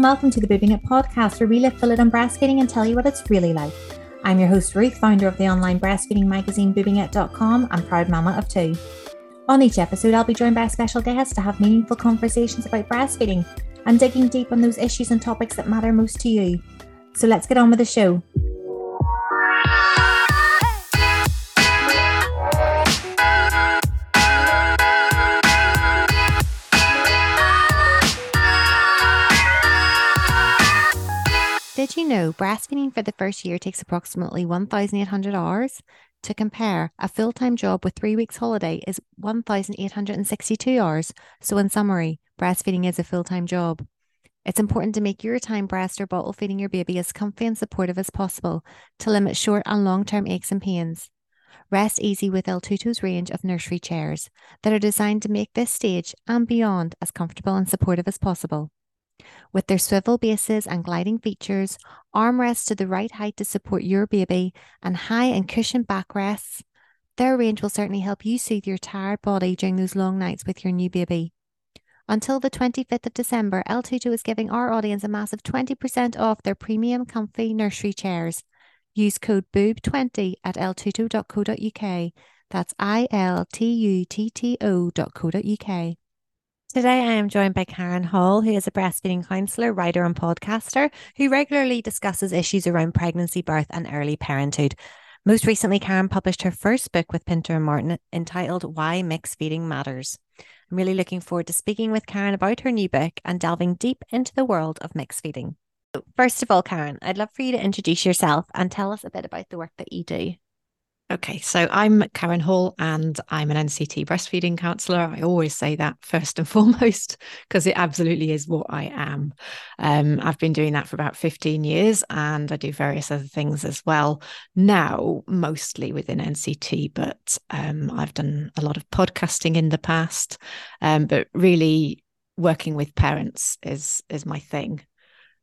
and welcome to the Boobing It podcast, where we lift the lid on breastfeeding and tell you what it's really like. I'm your host, Ruth, founder of the online breastfeeding magazine boobingit.com and proud mama of two. On each episode, I'll be joined by a special guest to have meaningful conversations about breastfeeding and digging deep on those issues and topics that matter most to you. So let's get on with the show. Did you know breastfeeding for the first year takes approximately 1,800 hours? To compare, a full time job with three weeks holiday is 1,862 hours. So, in summary, breastfeeding is a full time job. It's important to make your time breast or bottle feeding your baby as comfy and supportive as possible to limit short and long term aches and pains. Rest easy with iL Tutto's range of nursery chairs that are designed to make this stage and beyond as comfortable and supportive as possible. With their swivel bases and gliding features, armrests to the right height to support your baby, and high and cushioned backrests, their range will certainly help you soothe your tired body during those long nights with your new baby. Until the 25th of December, iL Tutto is giving our audience a massive 20% off their premium comfy nursery chairs. Use code BOOB20 at iltutto.co.uk. That's I L T U T T O.co.uk. Today, I am joined by Karen Hall, who is a breastfeeding counsellor, writer, and podcaster who regularly discusses issues around pregnancy, birth, and early parenthood. Most recently, Karen published her first book with Pinter and Martin entitled Why Mixed Feeding Matters. I'm really looking forward to speaking with Karen about her new book and delving deep into the world of mixed feeding. First of all, Karen, I'd love for you to introduce yourself and tell us a bit about the work that you do. Okay, so I'm Karen Hall and I'm an NCT breastfeeding counsellor. I always say that first and foremost because it absolutely is what I am. Um, I've been doing that for about 15 years and I do various other things as well now, mostly within NCT, but um, I've done a lot of podcasting in the past. Um, but really, working with parents is is my thing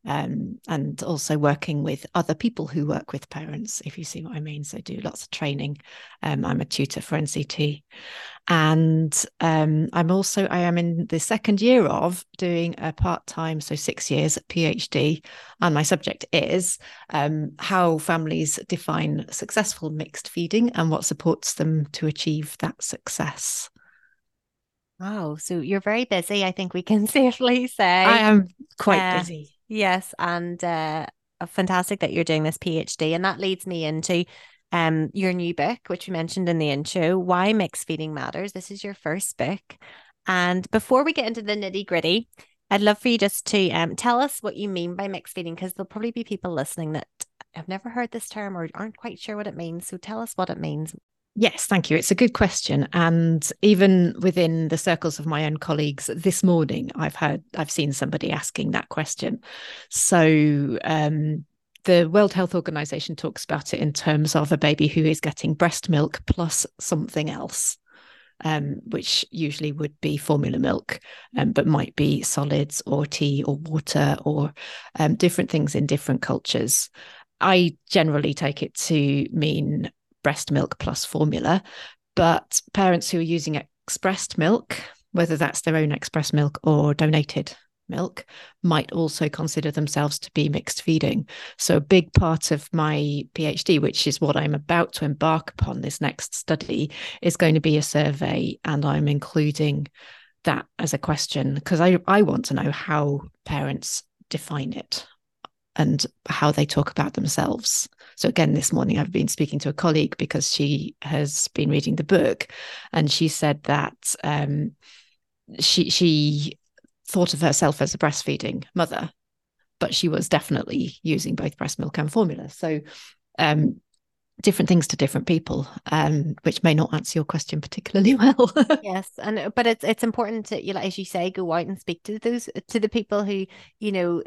um, and also working with other people who work with parents, if you see what I mean. So, do lots of training. Um, I'm a tutor for NCT, and um, I'm also I am in the second year of doing a part time, so six years PhD, and my subject is um, how families define successful mixed feeding and what supports them to achieve that success. Wow, so you're very busy. I think we can safely say I am quite uh, busy Yes, and uh, fantastic that you're doing this PhD, and that leads me into um your new book, which we mentioned in the intro, Why Mixed Feeding Matters. This is your first book, and before we get into the nitty gritty, I'd love for you just to um tell us what you mean by mixed feeding, because there'll probably be people listening that have never heard this term or aren't quite sure what it means. So tell us what it means. Yes, thank you. It's a good question. And even within the circles of my own colleagues this morning, I've heard, I've seen somebody asking that question. So, um, the World Health Organization talks about it in terms of a baby who is getting breast milk plus something else. Um, which usually would be formula milk, um, but might be solids or tea or water or um, different things in different cultures. I generally take it to mean breast milk plus formula. But parents who are using expressed milk, whether that's their own expressed milk or donated milk, might also consider themselves to be mixed feeding. So, a big part of my PhD, which is what I'm about to embark upon this next study, is going to be a survey, and I'm including that as a question because I, I want to know how parents define it and how they talk about themselves. So, again, this morning I've been speaking to a colleague because she has been reading the book, and she said that um, she she thought of herself as a breastfeeding mother, but she was definitely using both breast milk and formula. So, um, different things to different people um which may not answer your question particularly well. Yes and uh, but it's it's important to you know as you say go out and speak to those to the people who you know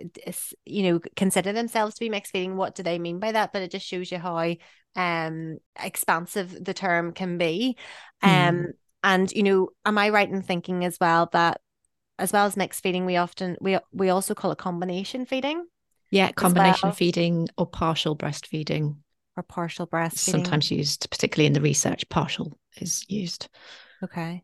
you know consider themselves to be mixed feeding what do they mean by that? But it just shows you how um expansive the term can be. Um mm. and you know am i right in thinking as well that as well as mixed feeding we often we we also call it combination feeding yeah combination well. feeding or partial breastfeeding or partial breastfeeding? Sometimes used, particularly in the research, partial is used. Okay.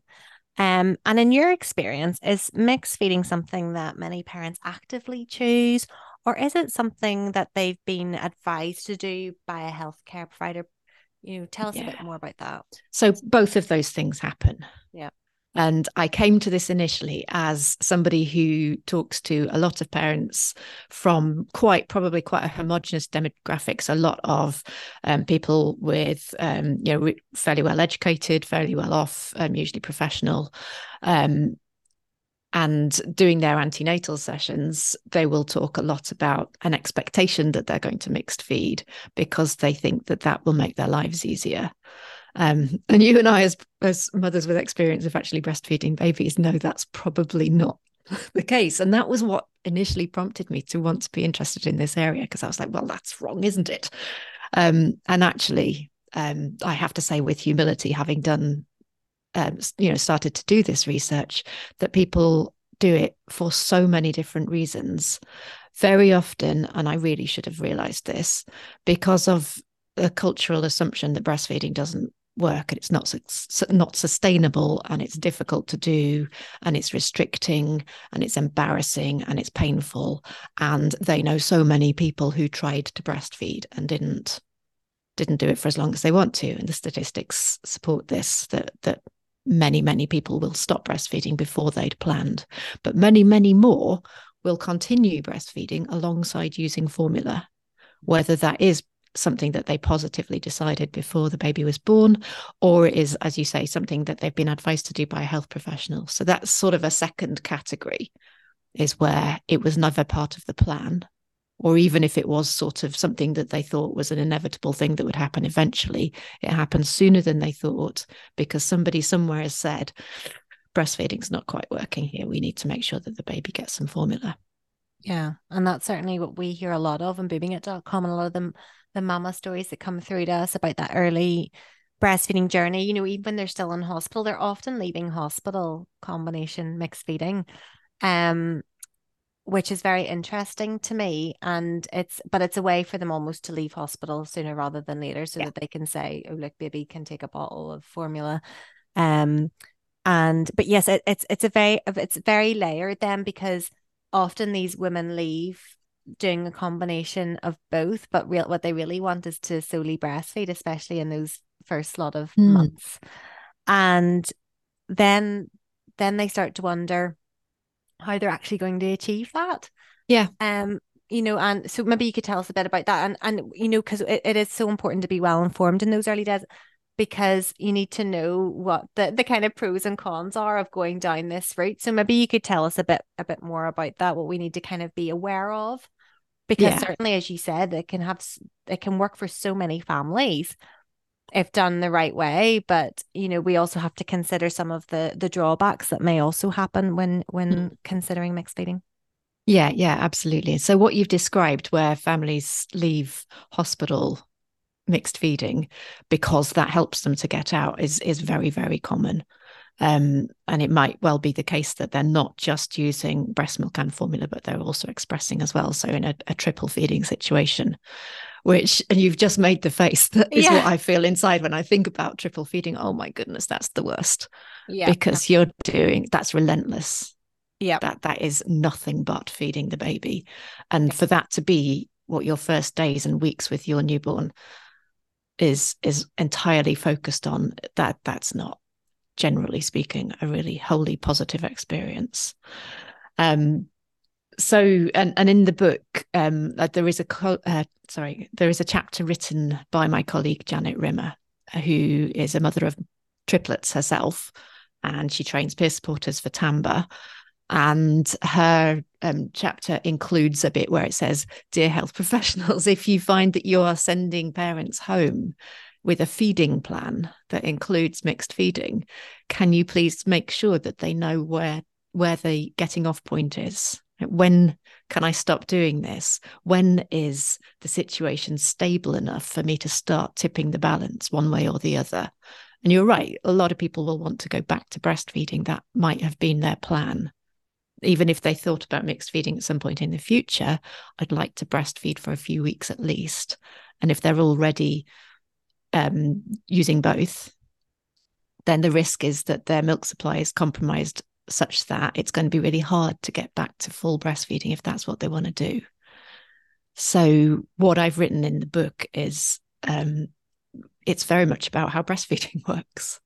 Um, and in your experience, is mixed feeding something that many parents actively choose, or is it something that they've been advised to do by a healthcare provider? You know, tell us yeah. a bit more about that. So both of those things happen. Yeah. And I came to this initially as somebody who talks to a lot of parents from quite probably quite a homogenous demographics, a lot of um, people with, um, you know, fairly well educated, fairly well off, um, usually professional. Um, and doing their antenatal sessions, they will talk a lot about an expectation that they're going to mixed feed because they think that that will make their lives easier. Um, and you and I, as as mothers with experience of actually breastfeeding babies, know that's probably not the case. And that was what initially prompted me to want to be interested in this area because I was like, well, that's wrong, isn't it? Um, and actually, um, I have to say, with humility, having done, um, you know, started to do this research, that people do it for so many different reasons. Very often, and I really should have realized this, because of a cultural assumption that breastfeeding doesn't work and it's not not sustainable and it's difficult to do and it's restricting and it's embarrassing and it's painful and they know so many people who tried to breastfeed and didn't didn't do it for as long as they want to. And the statistics support this that that many many people will stop breastfeeding before they'd planned. But many many more will continue breastfeeding alongside using formula whether that is something that they positively decided before the baby was born, or it is, as you say, something that they've been advised to do by a health professional. So that's sort of a second category, is where it was never part of the plan, or even if it was sort of something that they thought was an inevitable thing that would happen eventually, it happened sooner than they thought because somebody somewhere has said, breastfeeding's not quite working here. We need to make sure that the baby gets some formula. Yeah. And that's certainly what we hear a lot of in boobingit.com. And a lot of them the mama stories that come through to us about that early breastfeeding journey, you know, even when they're still in hospital, they're often leaving hospital combination mixed feeding. Um, which is very interesting to me. And it's but it's a way for them almost to leave hospital sooner rather than later so yeah. that they can say, Oh, look, baby can take a bottle of formula. Um and but yes, it, it's it's a very it's very layered then because often these women leave doing a combination of both, but real what they really want is to solely breastfeed, especially in those first lot of mm. months. And then then they start to wonder how they're actually going to achieve that. Yeah. Um, you know, and so maybe you could tell us a bit about that. And and you know, because it, it is so important to be well informed in those early days because you need to know what the, the kind of pros and cons are of going down this route. So maybe you could tell us a bit a bit more about that, what we need to kind of be aware of because yeah. certainly as you said it can have it can work for so many families if done the right way but you know we also have to consider some of the the drawbacks that may also happen when when mm. considering mixed feeding yeah yeah absolutely so what you've described where families leave hospital mixed feeding because that helps them to get out is is very very common um, and it might well be the case that they're not just using breast milk and formula, but they're also expressing as well. So in a, a triple feeding situation, which and you've just made the face that is yeah. what I feel inside when I think about triple feeding. Oh my goodness, that's the worst. Yeah. Because you're doing that's relentless. Yeah. That that is nothing but feeding the baby. And for that to be what your first days and weeks with your newborn is is entirely focused on that that's not generally speaking, a really wholly positive experience. Um, so, and and in the book, um, uh, there is a co- uh, sorry, there is a chapter written by my colleague Janet Rimmer, uh, who is a mother of triplets herself, and she trains peer supporters for TAMBA. And her um, chapter includes a bit where it says, Dear health professionals, if you find that you are sending parents home with a feeding plan that includes mixed feeding, can you please make sure that they know where where the getting off point is? When can I stop doing this? When is the situation stable enough for me to start tipping the balance one way or the other? And you're right, a lot of people will want to go back to breastfeeding. That might have been their plan. Even if they thought about mixed feeding at some point in the future, I'd like to breastfeed for a few weeks at least. And if they're already um, using both, then the risk is that their milk supply is compromised such that it's going to be really hard to get back to full breastfeeding if that's what they want to do. So, what I've written in the book is um, it's very much about how breastfeeding works,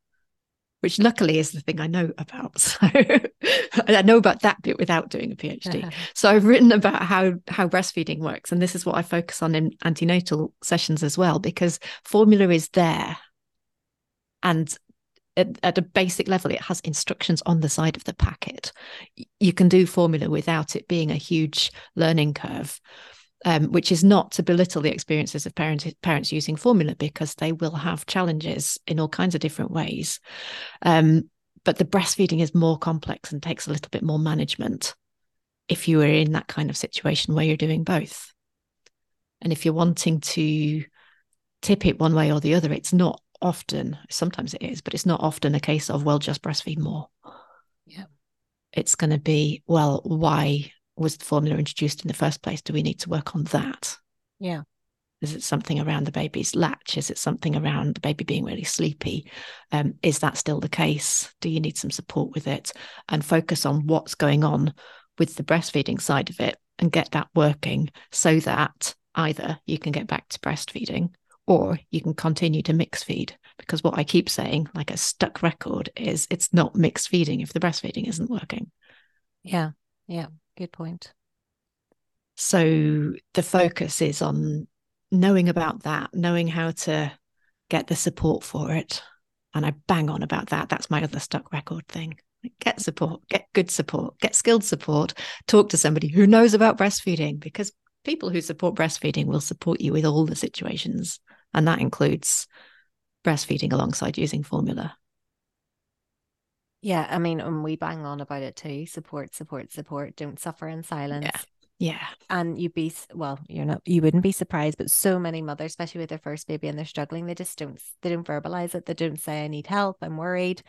which luckily is the thing I know about. So I know about that bit without doing a PhD. so I've written about how how breastfeeding works, and this is what I focus on in antenatal sessions as well, because formula is there, and at, at, a basic level, it has instructions on the side of the packet. You can do formula without it being a huge learning curve um, which is not to belittle the experiences of parents parents using formula because they will have challenges in all kinds of different ways. Um, but the breastfeeding is more complex and takes a little bit more management if you are in that kind of situation where you're doing both. And if you're wanting to tip it one way or the other, it's not often, sometimes it is, but it's not often a case of, well, just breastfeed more. Yeah. It's going to be, well, why was the formula introduced in the first place? Do we need to work on that? Yeah. Is it something around the baby's latch? Is it something around the baby being really sleepy? Um, is that still the case? Do you need some support with it? And focus on what's going on with the breastfeeding side of it and get that working so that either you can get back to breastfeeding or you can continue to mix feed. Because what I keep saying, like a stuck record, is it's not mixed feeding if the breastfeeding isn't working. Yeah. Yeah. Good point. So the focus is on knowing about that, knowing how to get the support for it. And I bang on about that. That's my other stuck record thing. Get support, get good support, get skilled support, talk to somebody who knows about breastfeeding because people who support breastfeeding will support you with all the situations. And that includes breastfeeding alongside using formula. Yeah, I mean, and we bang on about it too. Support, support, support. Don't suffer in silence. Yeah. Yeah. And you'd be well, you're not you wouldn't be surprised, but so many mothers, especially with their first baby and they're struggling, they just don't they don't verbalize it. They don't say I need help, I'm worried.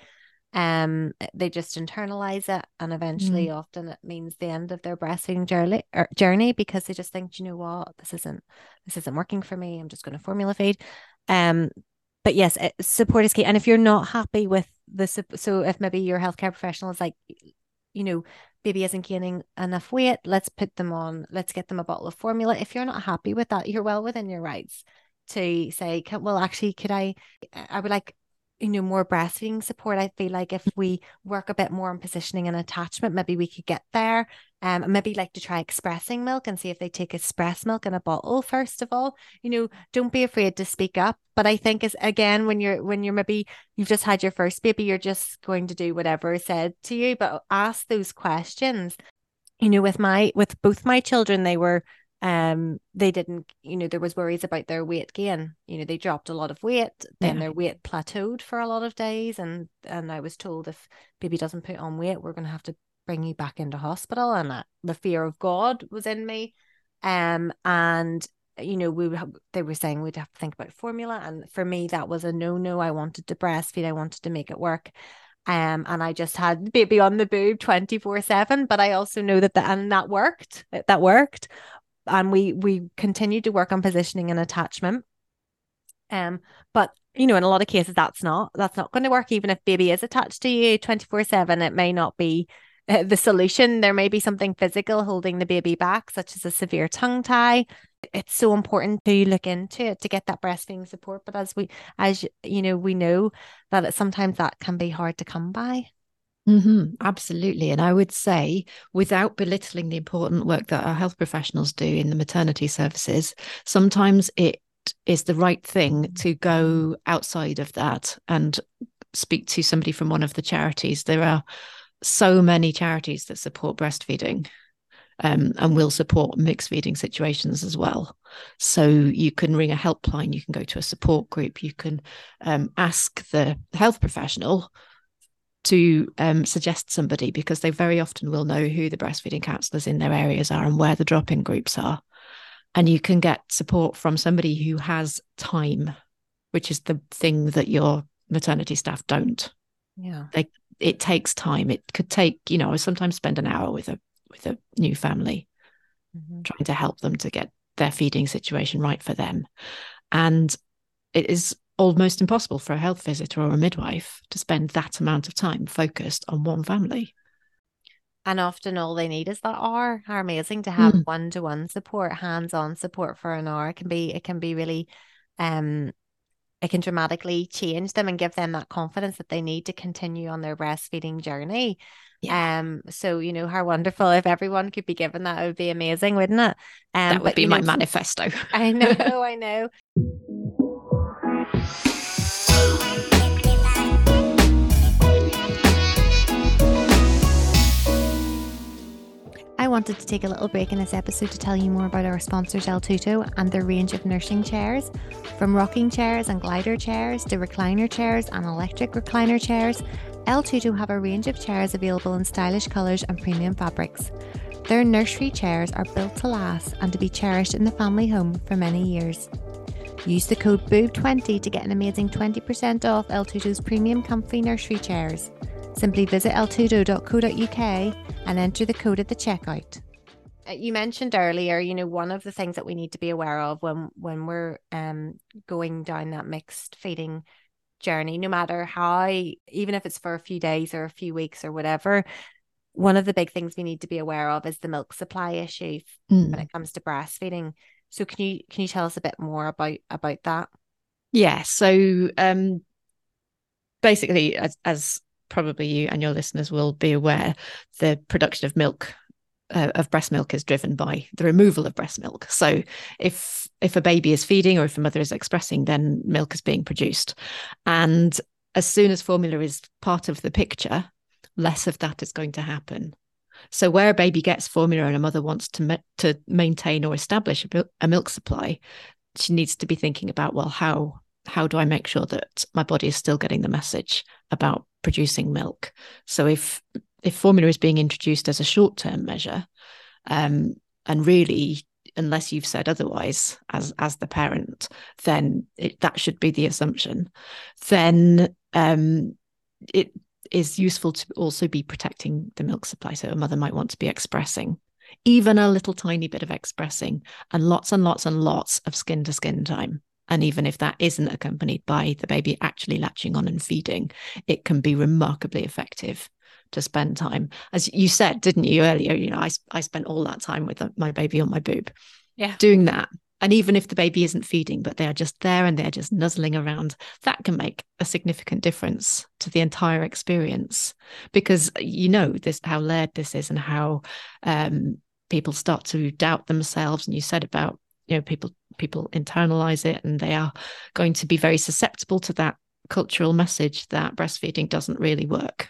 Um they just internalize it and eventually mm. often it means the end of their breastfeeding journey er, journey because they just think, you know what, this isn't this isn't working for me. I'm just going to formula feed. Um but yes, support is key. And if you're not happy with the so if maybe your healthcare professional is like, you know, baby isn't gaining enough weight, let's put them on, let's get them a bottle of formula. If you're not happy with that, you're well within your rights to say, well, actually, could I, I would like you know more breastfeeding support i feel like if we work a bit more on positioning and attachment maybe we could get there. Um maybe like to try expressing milk and see if they take express milk in a bottle first of all. You know don't be afraid to speak up. But i think is again when you're when you're maybe you've just had your first baby you're just going to do whatever is said to you. But ask those questions. You know with my with both my children they were um they didn't you know there was worries about their weight gain you know they dropped a lot of weight then yeah. their weight plateaued for a lot of days and and i was told if baby doesn't put on weight we're going to have to bring you back into hospital and that the fear of god was in me um and you know we have, they were saying we'd have to think about formula and for me that was a no no i wanted to breastfeed i wanted to make it work um, and I just had baby on the boob 24 7. But I also know that the, and that worked. That worked and we we continued to work on positioning and attachment. Um but you know in a lot of cases that's not that's not going to work. Even if baby is attached to you 24 7 it may not be uh, the solution. There may be something physical holding the baby back such as a severe tongue tie. It's so important to look into it to get that breastfeeding support. But as we as you know we know that it, sometimes that can be hard to come by Mm-hmm, absolutely. And I would say, without belittling the important work that our health professionals do in the maternity services, sometimes it is the right thing to go outside of that and speak to somebody from one of the charities. There are so many charities that support breastfeeding um, and will support mixed feeding situations as well. So you can ring a helpline, you can go to a support group, you can um, ask the health professional to um, suggest somebody because they very often will know who the breastfeeding counsellors in their areas are and where the drop in groups are. And you can get support from somebody who has time, which is the thing that your maternity staff don't. Yeah. They it takes time. It could take, you know, I sometimes spend an hour with a with a new family mm-hmm. trying to help them to get their feeding situation right for them. And it is almost impossible for a health visitor or a midwife to spend that amount of time focused on one family. And often all they need is that hour. How amazing to have one to one support, hands on support for an hour. It can be it can be really um it can dramatically change them and give them that confidence that they need to continue on their breastfeeding journey. Yeah. Um, so you know how wonderful if everyone could be given that, it would be amazing, wouldn't it? Um, that would but, be my know, manifesto. I know, I know. I wanted to take a little break in this episode to tell you more about our sponsors iL Tutto and their range of nursing chairs. From rocking chairs and glider chairs to recliner chairs and electric recliner chairs, iL Tutto have a range of chairs available in stylish colours and premium fabrics. Their nursery chairs are built to last and to be cherished in the family home for many years. Use the code BOOB20 to get an amazing 20% off iL Tutto's premium comfy nursery chairs. Simply visit iltutto.co.uk and enter the code at the checkout. Uh, you mentioned earlier, you know, one of the things that we need to be aware of when when we're um going down that mixed feeding journey, no matter how, even if it's for a few days or a few weeks or whatever, one of the big things we need to be aware of is the milk supply issue mm. when it comes to breastfeeding. So can you can you tell us a bit more about about that? Yeah. So um basically as as probably you and your listeners will be aware, the production of milk uh, of breast milk is driven by the removal of breast milk. So if if a baby is feeding or if a mother is expressing, then milk is being produced. And as soon as formula is part of the picture, less of that is going to happen. So where a baby gets formula and a mother wants to ma- to maintain or establish a, a milk supply, she needs to be thinking about well how how do I make sure that my body is still getting the message about producing milk? So if if formula is being introduced as a short term measure, um, and really unless you've said otherwise as as the parent, then it, that should be the assumption. Then um, it is useful to also be protecting the milk supply. So a mother might want to be expressing even a little tiny bit of expressing and lots and lots and lots of skin to skin time and even if that isn't accompanied by the baby actually latching on and feeding, it can be remarkably effective to spend time. As you said, didn't you earlier? You know, I, I spent all that time with my baby on my boob. Yeah. Doing that. And even if the baby isn't feeding, but they are just there and they're just nuzzling around, that can make a significant difference to the entire experience. Because you know this how layered this is and how um, people start to doubt themselves. And you said about you know people people internalize it and they are going to be very susceptible to that cultural message that breastfeeding doesn't really work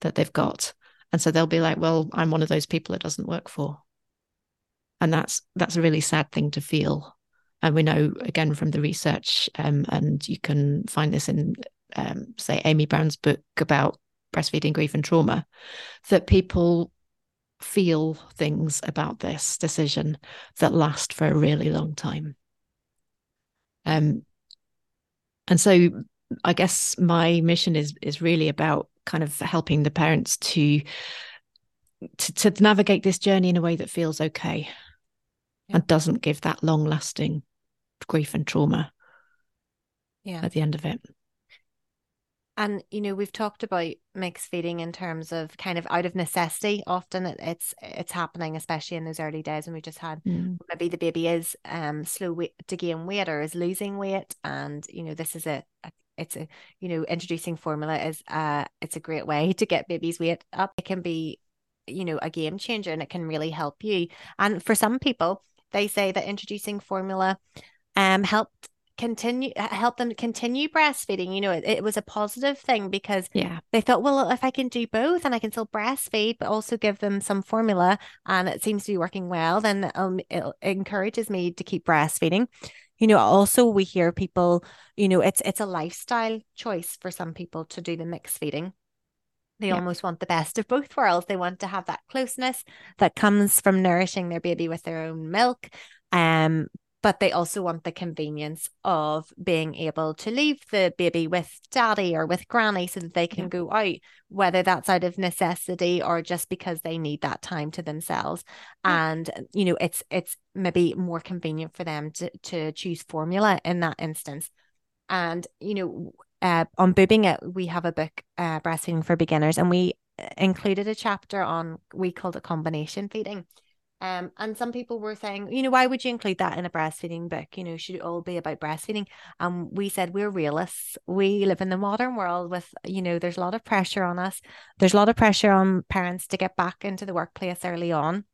that they've got and so they'll be like well i'm one of those people it doesn't work for and that's that's a really sad thing to feel and we know again from the research um, and you can find this in um, say amy brown's book about breastfeeding grief and trauma that people feel things about this decision that last for a really long time. Um, and so I guess my mission is is really about kind of helping the parents to to, to navigate this journey in a way that feels okay yeah. and doesn't give that long lasting grief and trauma yeah. at the end of it. And you know, we've talked about mixed feeding in terms of kind of out of necessity. Often it, it's it's happening, especially in those early days when we just had mm. maybe the baby is um slow to gain weight or is losing weight, and you know this is a, a it's a you know introducing formula is uh it's a great way to get baby's weight up. It can be you know a game changer and it can really help you. And for some people, they say that introducing formula um helped continue help them continue breastfeeding. You know it, it was a positive thing because yeah. they thought well if i can do both and i can still breastfeed but also give them some formula and it seems to be working well then um, it encourages me to keep breastfeeding. You know also we hear people you know it's it's a lifestyle choice for some people to do the mixed feeding they yeah. almost want the best of both worlds. They want to have that closeness that comes from nourishing their baby with their own milk, um, but they also want the convenience of being able to leave the baby with daddy or with granny so that they can yeah. go out, whether that's out of necessity or just because they need that time to themselves. Yeah. And you know, it's it's maybe more convenient for them to to choose formula in that instance. And, you know, uh, on boobing it, we have a book, uh, Breastfeeding for Beginners, and we uh, included a chapter on, we called it combination feeding. Um, and some people were saying, you know, why would you include that in a breastfeeding book? You know, should it all be about breastfeeding? And um, we said we're realists. We live in the modern world with, you know, there's a lot of pressure on us. There's a lot of pressure on parents to get back into the workplace early on.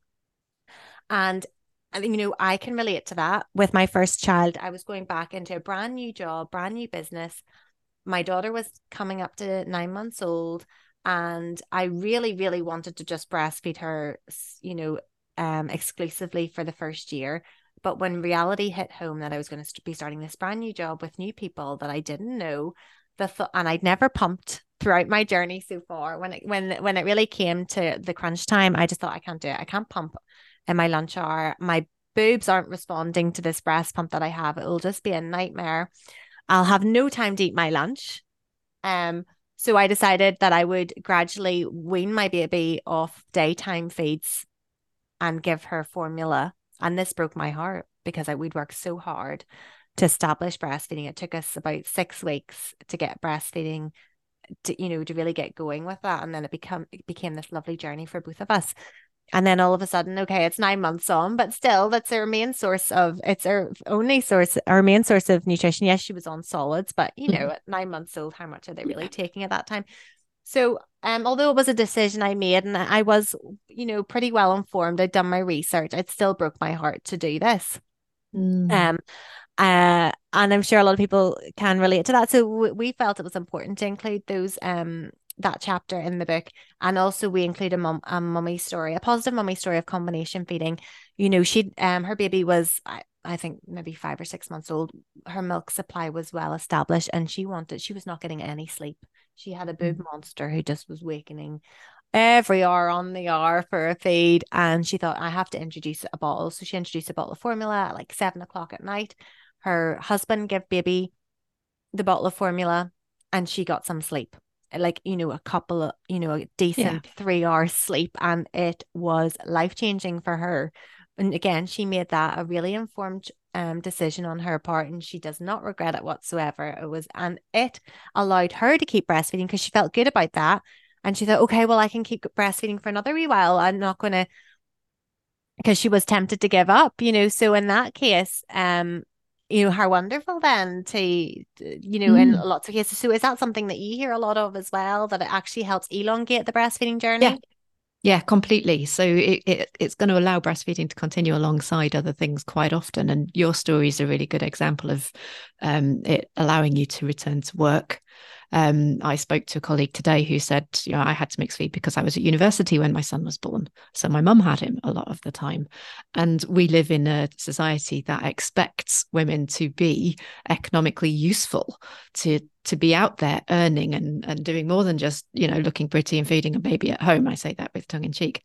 And and you know, I can relate to that. With my first child, I was going back into a brand new job, brand new business. My daughter was coming up to nine months old, and I really, really wanted to just breastfeed her, you know, um, exclusively for the first year. But when reality hit home that I was going to be starting this brand new job with new people that I didn't know, the th- and I'd never pumped throughout my journey so far. When it when when it really came to the crunch time, I just thought I can't do it. I can't pump in my lunch hour. My boobs aren't responding to this breast pump that I have. It'll just be a nightmare. I'll have no time to eat my lunch. Um, so I decided that I would gradually wean my baby off daytime feeds and give her formula. And this broke my heart because I we'd worked so hard to establish breastfeeding. It took us about six weeks to get breastfeeding to you know to really get going with that and then it become it became this lovely journey for both of us and then all of a sudden okay it's nine months on but still that's our main source of it's our only source our main source of nutrition yes she was on solids but you know mm-hmm. at nine months old how much are they really taking at that time so, um, although it was a decision I made and I was, you know, pretty well informed, I'd done my research, it still broke my heart to do this. Mm. Um, uh, and I'm sure a lot of people can relate to that. So w- we felt it was important to include those um that chapter in the book, and also we include a mum a mummy story, a positive mummy story of combination feeding. You know, she um her baby was I, I think maybe five or six months old. Her milk supply was well established, and she wanted she was not getting any sleep. She had a boob mm. monster who just was wakening every hour on the hour for a feed. And she thought, I have to introduce a bottle. So she introduced a bottle of formula at like seven o'clock at night. Her husband gave baby the bottle of formula and she got some sleep. Like, you know, a couple of, you know, a decent yeah. three hours sleep. And it was life changing for her. And again, she made that a really informed um, decision on her part and she does not regret it whatsoever. It was, and it allowed her to keep breastfeeding because she felt good about that. And she thought, okay, well, I can keep breastfeeding for another wee while. I'm not going to, because she was tempted to give up, you know. So in that case, um, you know, how wonderful then to, you know, mm. in lots of cases. So is that something that you hear a lot of as well, that it actually helps elongate the breastfeeding journey? Yeah. Yeah, completely. So it, it, it's going to allow breastfeeding to continue alongside other things quite often. And your story is a really good example of um, it allowing you to return to work um, I spoke to a colleague today who said, you know, I had to mix feed because I was at university when my son was born. So my mum had him a lot of the time. And we live in a society that expects women to be economically useful, to to be out there earning and, and doing more than just, you know, looking pretty and feeding a baby at home. I say that with tongue in cheek.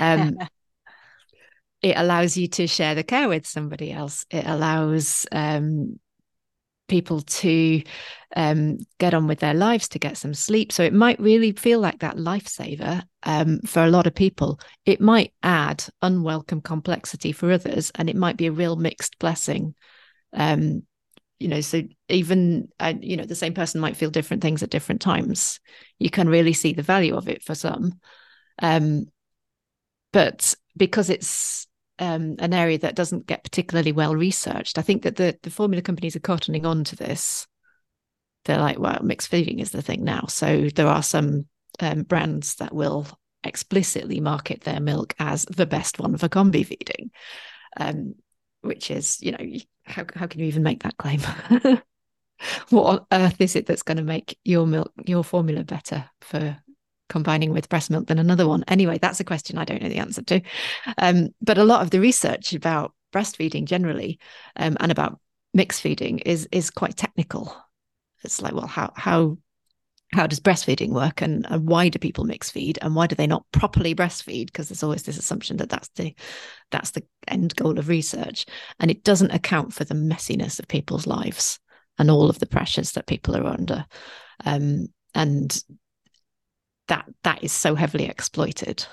Um, it allows you to share the care with somebody else. It allows um, people to um, get on with their lives, to get some sleep. So it might really feel like that lifesaver um, for a lot of people. It might add unwelcome complexity for others, and it might be a real mixed blessing. Um, you know, so even uh, you know the same person might feel different things at different times. You can really see the value of it for some, um, but because it's um, an area that doesn't get particularly well researched. I think that the, the formula companies are cottoning on to this. They're like, well, mixed feeding is the thing now. So there are some um, brands that will explicitly market their milk as the best one for combi feeding, um, which is, you know, how, how can you even make that claim? what on earth is it that's going to make your milk, your formula better for combining with breast milk than another one? Anyway, that's a question I don't know the answer to. Um, but a lot of the research about breastfeeding generally um, and about mixed feeding is is quite technical. It's like, well, how how how does breastfeeding work and, and why do people mix feed and why do they not properly breastfeed because there's always this assumption that that's the that's the end goal of research and it doesn't account for the messiness of people's lives and all of the pressures that people are under um, and that that is so heavily exploited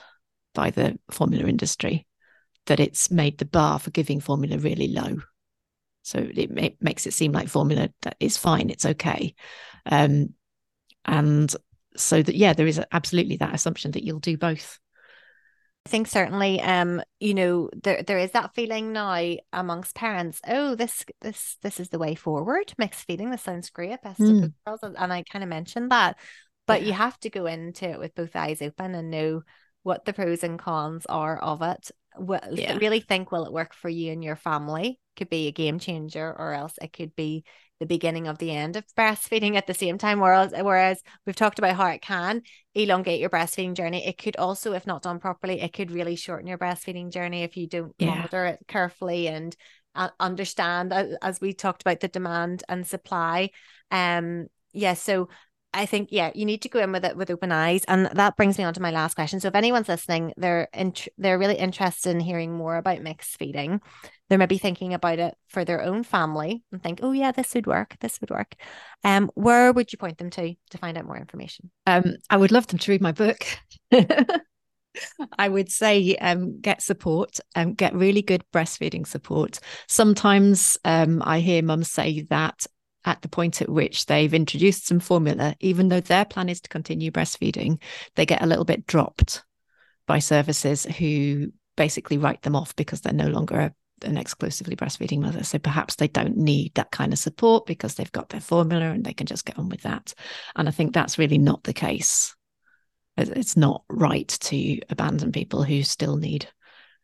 by the formula industry that it's made the bar for giving formula really low. So it, it makes it seem like formula that is fine, it's okay. Um, and so that yeah, there is absolutely that assumption that you'll do both. I think certainly, um, you know, there there is that feeling now amongst parents. Oh, this this this is the way forward. Mixed feeding. This sounds great. Best mm. of both hmm. worlds, and I kind of mentioned that, but yeah. you have to go into it with both eyes open and know what the pros and cons are of it. Well, yeah. really think will it work for you and your family? Could be a game changer, or else it could be the beginning of the end of breastfeeding at the same time. Whereas, whereas we've talked about how it can elongate your breastfeeding journey, it could also, if not done properly, it could really shorten your breastfeeding journey if you don't yeah. monitor it carefully and uh, understand, as we talked about, the demand and supply. Um, yeah, so I think yeah, you need to go in with it with open eyes, and that brings me on to my last question. So if anyone's listening, they're int- they're really interested in hearing more about mixed feeding. They're maybe thinking about it for their own family and think, oh yeah, this would work. This would work. Um, where would you point them to to find out more information? Um, I would love them to read my book. I would say um, get support, um, get really good breastfeeding support. Sometimes um, I hear mums say that at the point at which they've introduced some formula, even though their plan is to continue breastfeeding, they get a little bit dropped by services who basically write them off because they're no longer an exclusively breastfeeding mother. So perhaps they don't need that kind of support because they've got their formula and they can just get on with that. And I think that's really not the case. It's not right to abandon people who still need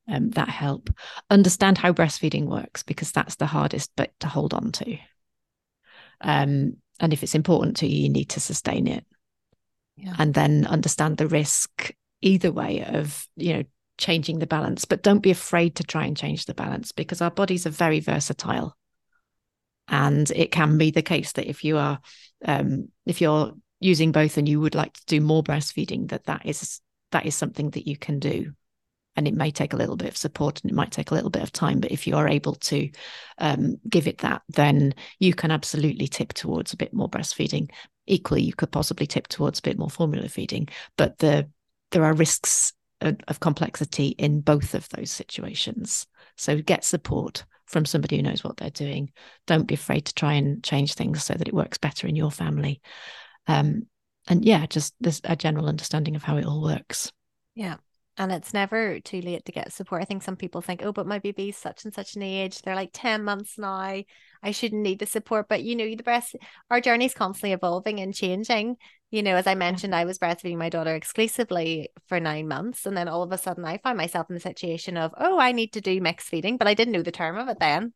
um, that help. Understand how breastfeeding works because that's the hardest bit to hold on to. Um, and if it's important to you, you need to sustain it. Yeah. And then understand the risk either way of, you know, changing the balance. But don't be afraid to try and change the balance because our bodies are very versatile. And it can be the case that if you are, um, if you're using both and you would like to do more breastfeeding, that that is that is something that you can do and it may take a little bit of support and it might take a little bit of time but if you are able to um, give it that then you can absolutely tip towards a bit more breastfeeding. Equally you could possibly tip towards a bit more formula feeding but the there are risks of, complexity in both of those situations. So get support from somebody who knows what they're doing. Don't be afraid to try and change things so that it works better in your family. Um, and yeah just there's a general understanding of how it all works. Yeah and it's never too late to get support. I think some people think, oh, but my baby's such and such an age. They're like 10 months now. I shouldn't need the support. But you know, the breast our journey is constantly evolving and changing. You know, as I mentioned, I was breastfeeding my daughter exclusively for nine months. And then all of a sudden I found myself in the situation of, oh, I need to do mixed feeding, but I didn't know the term of it then.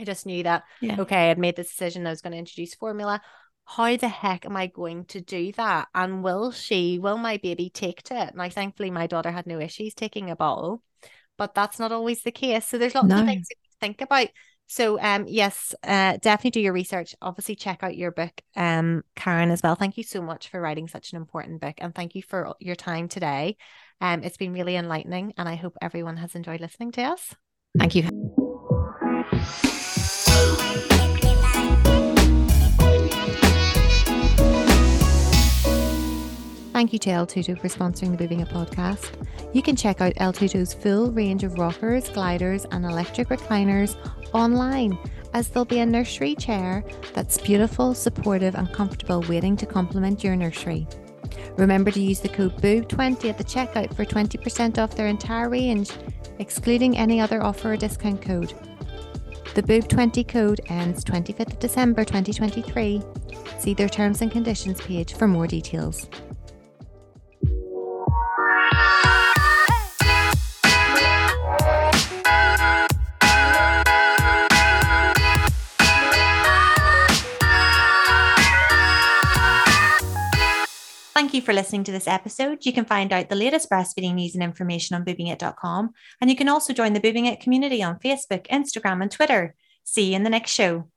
I just knew that, yeah. okay, I'd made this decision. I was going to introduce formula how the heck am I going to do that? And will she, will my baby take to it? Now, thankfully, my daughter had no issues taking a bottle, but that's not always the case. So there's lots no. of things to think about. So um yes, uh definitely do your research. Obviously check out your book, um, Karen, as well. Thank you so much for writing such an important book and thank you for your time today. Um, it's been really enlightening and I hope everyone has enjoyed listening to us. Thank you. Thank you to El for sponsoring the It podcast. You can check out iL Tutto's full range of rockers, gliders, and electric recliners online, as there'll be a nursery chair that's beautiful, supportive, and comfortable waiting to complement your nursery. Remember to use the code BOOB20 at the checkout for 20% off their entire range, excluding any other offer or discount code. The BOOB20 code ends 25th of December 2023. See their terms and conditions page for more details. Thank you for listening to this episode. You can find out the latest breastfeeding news and information on boobingit.com. And you can also join the Boobing It community on Facebook, Instagram, and Twitter. See you in the next show.